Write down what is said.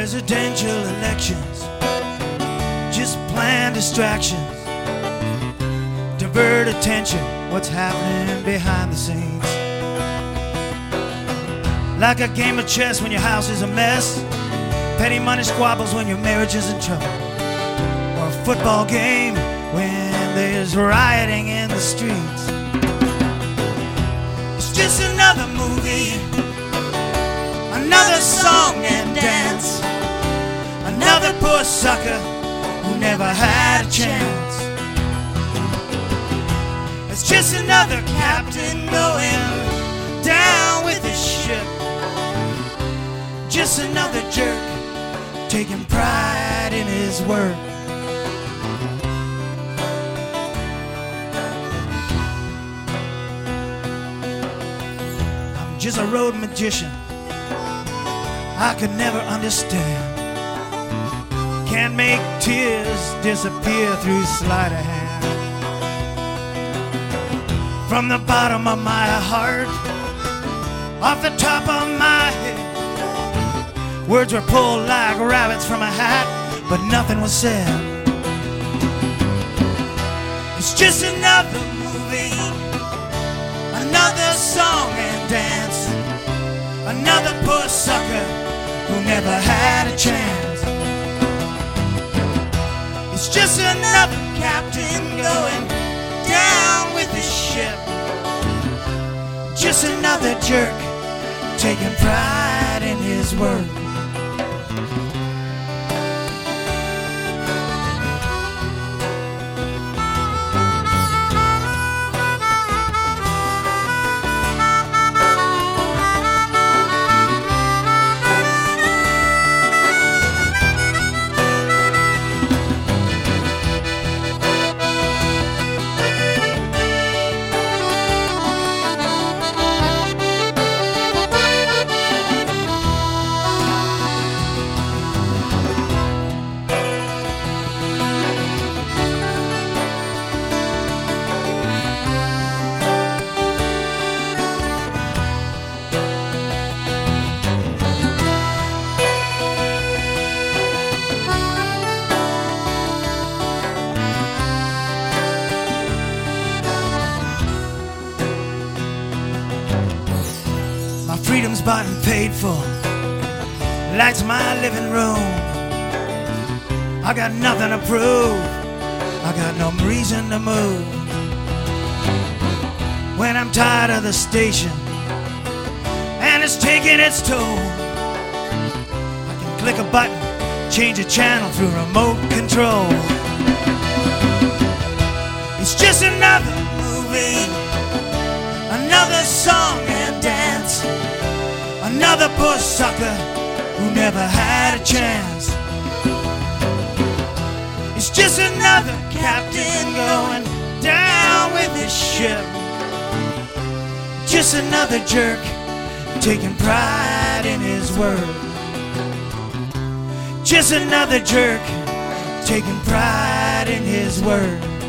presidential elections, just planned distractions, divert attention, what's happening behind the scenes. Like a game of chess when your house is a mess, petty money squabbles when your marriage is in trouble, or a football game when there's rioting in the streets. It's just another movie, another song and dance, another poor sucker who never had a chance. It's just another captain going down with his ship, just another jerk taking pride in his work. I'm just a road magician. I could never understand. Can't make tears disappear through sleight of hand. From the bottom of my heart, off the top of my head, words were pulled like rabbits from a hat, but nothing was said. It's just another movie, another song and dance, another poor sucker who never had a chance. It's just another captain going down with his ship. Just another jerk taking pride in his work. Freedom's bought and paid for. Lights my living room. I got nothing to prove. I got no reason to move. When I'm tired of the station and it's taking its toll, I can click a button, change a channel through remote control. It's just another movie, another song. Another poor sucker who never had a chance. It's just another captain going down with his ship. Just another jerk taking pride in his work. Just another jerk taking pride in his work.